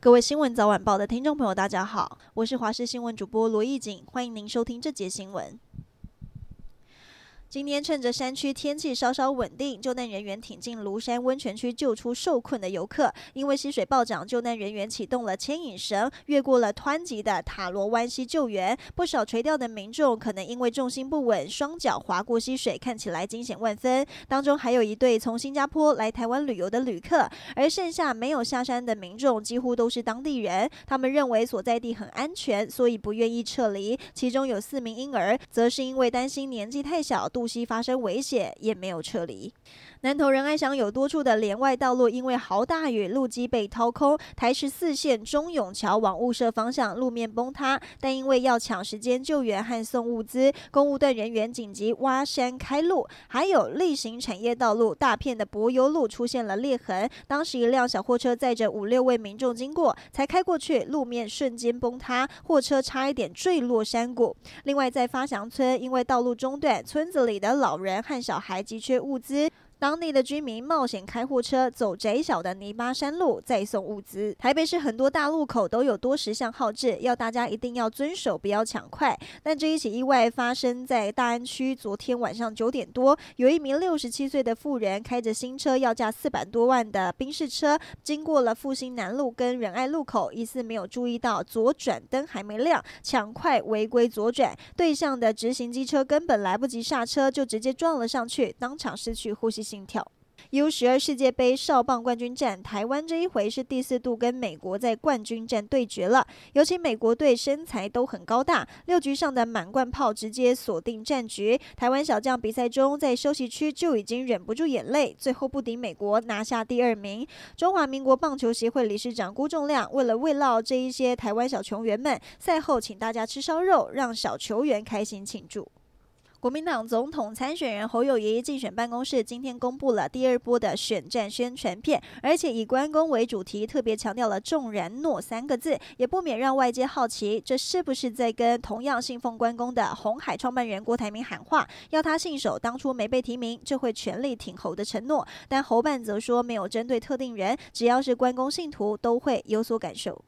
各位新闻早晚报的听众朋友，大家好，我是华视新闻主播罗艺锦，欢迎您收听这节新闻。今天趁着山区天气稍稍稳定，救难人员挺进庐山温泉区救出受困的游客。因为溪水暴涨，救难人员启动了牵引绳，越过了湍急的塔罗湾溪救援。不少垂钓的民众可能因为重心不稳，双脚滑过溪水，看起来惊险万分。当中还有一对从新加坡来台湾旅游的旅客，而剩下没有下山的民众几乎都是当地人。他们认为所在地很安全，所以不愿意撤离。其中有四名婴儿，则是因为担心年纪太小。渡溪发生危险，也没有撤离。南投仁爱乡有多处的连外道路因为豪大雨，路基被掏空，台十四线中永桥往雾社方向路面崩塌。但因为要抢时间救援和送物资，公务队人员紧急挖山开路。还有例行产业道路大片的柏油路出现了裂痕，当时一辆小货车载着五六位民众经过，才开过去，路面瞬间崩塌，货车差一点坠落山谷。另外在发祥村，因为道路中断，村子里的老人和小孩急缺物资。当地的居民冒险开货车走窄小的泥巴山路，再送物资。台北市很多大路口都有多十项号志，要大家一定要遵守，不要抢快。但这一起意外发生在大安区，昨天晚上九点多，有一名六十七岁的妇人开着新车，要价四百多万的宾士车，经过了复兴南路跟仁爱路口，疑似没有注意到左转灯还没亮，抢快违规左转，对向的直行机车根本来不及刹车，就直接撞了上去，当场失去呼吸。心跳。U 十二世界杯少棒冠军战，台湾这一回是第四度跟美国在冠军战对决了。尤其美国队身材都很高大，六局上的满贯炮直接锁定战局。台湾小将比赛中在休息区就已经忍不住眼泪，最后不敌美国拿下第二名。中华民国棒球协会理事长辜仲谅为了慰劳这一些台湾小球员们，赛后请大家吃烧肉，让小球员开心庆祝。国民党总统参选人侯友宜竞选办公室今天公布了第二波的选战宣传片，而且以关公为主题，特别强调了“重然诺”三个字，也不免让外界好奇，这是不是在跟同样信奉关公的红海创办人郭台铭喊话，要他信守当初没被提名就会全力挺侯的承诺？但侯办则说没有针对特定人，只要是关公信徒都会有所感受。